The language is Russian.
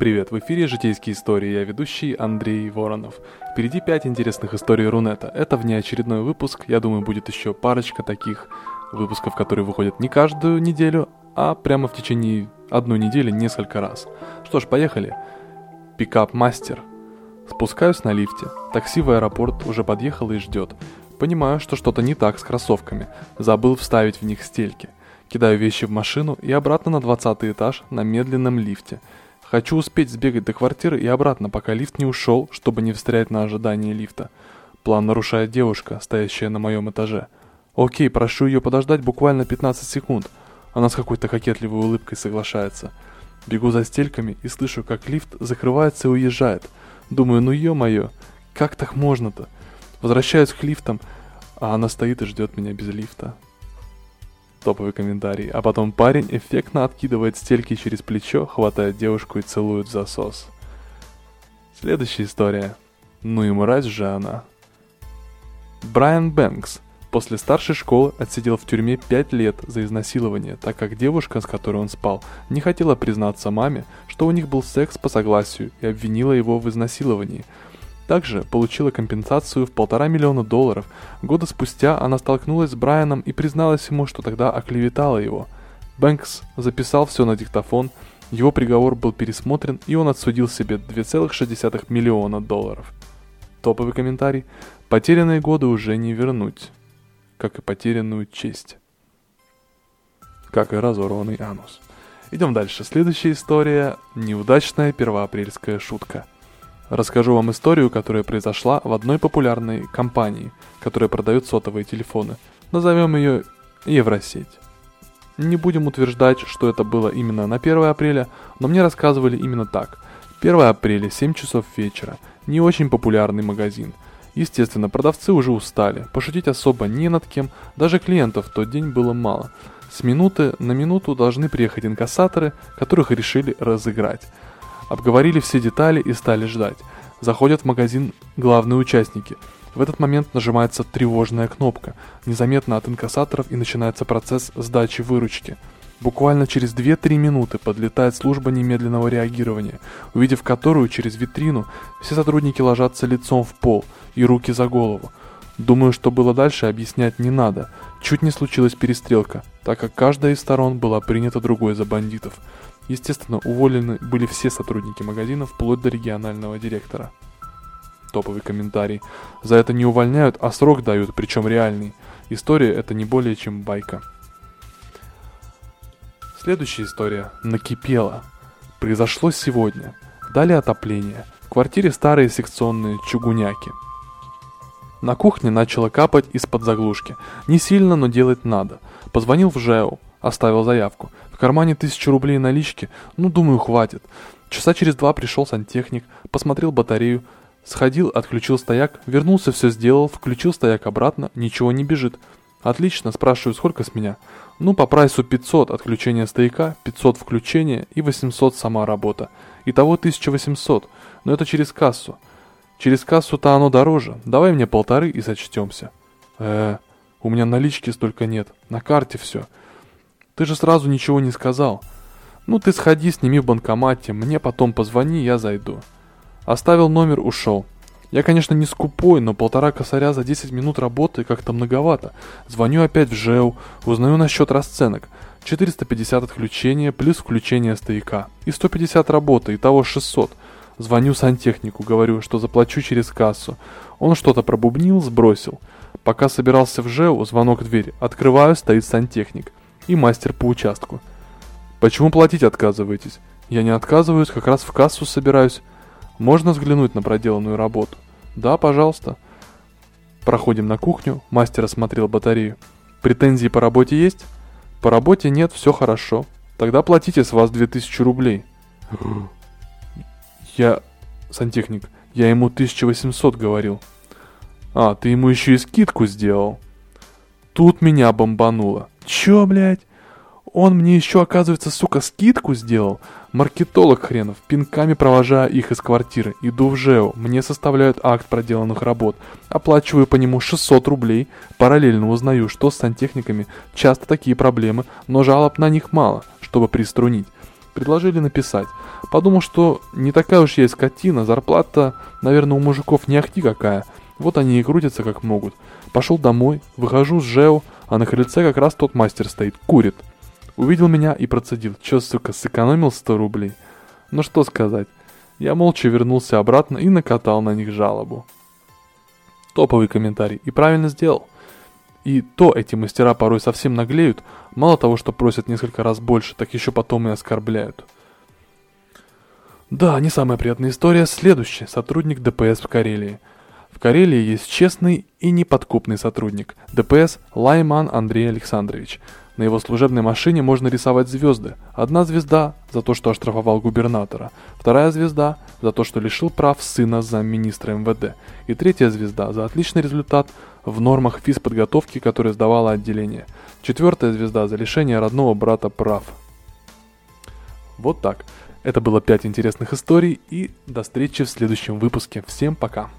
привет! В эфире «Житейские истории». Я ведущий Андрей Воронов. Впереди пять интересных историй Рунета. Это внеочередной выпуск. Я думаю, будет еще парочка таких выпусков, которые выходят не каждую неделю, а прямо в течение одной недели несколько раз. Что ж, поехали. Пикап-мастер. Спускаюсь на лифте. Такси в аэропорт уже подъехало и ждет. Понимаю, что что-то не так с кроссовками. Забыл вставить в них стельки. Кидаю вещи в машину и обратно на 20 этаж на медленном лифте. Хочу успеть сбегать до квартиры и обратно, пока лифт не ушел, чтобы не встрять на ожидание лифта. План нарушает девушка, стоящая на моем этаже. Окей, прошу ее подождать буквально 15 секунд. Она с какой-то кокетливой улыбкой соглашается. Бегу за стельками и слышу, как лифт закрывается и уезжает. Думаю, ну ё-моё, как так можно-то? Возвращаюсь к лифтам, а она стоит и ждет меня без лифта топовый комментарий. А потом парень эффектно откидывает стельки через плечо, хватает девушку и целует в засос. Следующая история. Ну и мразь же она. Брайан Бэнкс после старшей школы отсидел в тюрьме 5 лет за изнасилование, так как девушка, с которой он спал, не хотела признаться маме, что у них был секс по согласию и обвинила его в изнасиловании – также получила компенсацию в полтора миллиона долларов. Года спустя она столкнулась с Брайаном и призналась ему, что тогда оклеветала его. Бэнкс записал все на диктофон, его приговор был пересмотрен, и он отсудил себе 2,6 миллиона долларов. Топовый комментарий. Потерянные годы уже не вернуть, как и потерянную честь. Как и разорванный анус. Идем дальше. Следующая история – неудачная первоапрельская шутка – Расскажу вам историю, которая произошла в одной популярной компании, которая продает сотовые телефоны. Назовем ее Евросеть. Не будем утверждать, что это было именно на 1 апреля, но мне рассказывали именно так. 1 апреля, 7 часов вечера. Не очень популярный магазин. Естественно, продавцы уже устали, пошутить особо не над кем, даже клиентов в тот день было мало. С минуты на минуту должны приехать инкассаторы, которых решили разыграть. Обговорили все детали и стали ждать. Заходят в магазин главные участники. В этот момент нажимается тревожная кнопка, незаметно от инкассаторов и начинается процесс сдачи выручки. Буквально через 2-3 минуты подлетает служба немедленного реагирования, увидев которую через витрину все сотрудники ложатся лицом в пол и руки за голову. Думаю, что было дальше, объяснять не надо. Чуть не случилась перестрелка, так как каждая из сторон была принята другой за бандитов. Естественно, уволены были все сотрудники магазина, вплоть до регионального директора. Топовый комментарий. За это не увольняют, а срок дают, причем реальный. История это не более чем байка. Следующая история. Накипела. Произошло сегодня. Дали отопление. В квартире старые секционные чугуняки. На кухне начало капать из-под заглушки. Не сильно, но делать надо. Позвонил в ЖЭУ. Оставил заявку. Кармане тысячу рублей налички. Ну, думаю, хватит. Часа через два пришел сантехник, посмотрел батарею, сходил, отключил стояк, вернулся, все сделал, включил стояк обратно, ничего не бежит. Отлично, спрашиваю, сколько с меня? Ну, по прайсу 500 отключение стояка, 500 включение и 800 сама работа. Итого 1800, но это через кассу. Через кассу-то оно дороже, давай мне полторы и сочтемся. Э, у меня налички столько нет, на карте все. Ты же сразу ничего не сказал. Ну ты сходи, сними в банкомате, мне потом позвони, я зайду. Оставил номер, ушел. Я, конечно, не скупой, но полтора косаря за 10 минут работы как-то многовато. Звоню опять в ЖЭУ, узнаю насчет расценок. 450 отключения плюс включение стояка. И 150 работы, итого 600. Звоню сантехнику, говорю, что заплачу через кассу. Он что-то пробубнил, сбросил. Пока собирался в ЖЭУ, звонок в дверь. Открываю, стоит сантехник и мастер по участку. Почему платить отказываетесь? Я не отказываюсь, как раз в кассу собираюсь. Можно взглянуть на проделанную работу? Да, пожалуйста. Проходим на кухню, мастер осмотрел батарею. Претензии по работе есть? По работе нет, все хорошо. Тогда платите с вас 2000 рублей. Я... Сантехник, я ему 1800 говорил. А, ты ему еще и скидку сделал. Тут меня бомбануло. Чё, блядь? Он мне еще, оказывается, сука, скидку сделал. Маркетолог хренов, пинками провожая их из квартиры. Иду в ЖЭО, мне составляют акт проделанных работ. Оплачиваю по нему 600 рублей. Параллельно узнаю, что с сантехниками часто такие проблемы, но жалоб на них мало, чтобы приструнить. предложили написать. Подумал, что не такая уж я и скотина, зарплата, наверное, у мужиков не ахти какая. Вот они и крутятся как могут. Пошел домой, выхожу с Жео, а на крыльце как раз тот мастер стоит, курит. Увидел меня и процедил. Чё, сука, сэкономил 100 рублей? Ну что сказать. Я молча вернулся обратно и накатал на них жалобу. Топовый комментарий. И правильно сделал. И то эти мастера порой совсем наглеют, мало того, что просят несколько раз больше, так еще потом и оскорбляют. Да, не самая приятная история. Следующий. Сотрудник ДПС в Карелии. В Карелии есть честный и неподкупный сотрудник. ДПС Лайман Андрей Александрович. На его служебной машине можно рисовать звезды. Одна звезда за то, что оштрафовал губернатора. Вторая звезда за то, что лишил прав сына замминистра МВД. И третья звезда за отличный результат в нормах физподготовки, которые сдавало отделение. Четвертая звезда за лишение родного брата прав. Вот так. Это было 5 интересных историй и до встречи в следующем выпуске. Всем пока.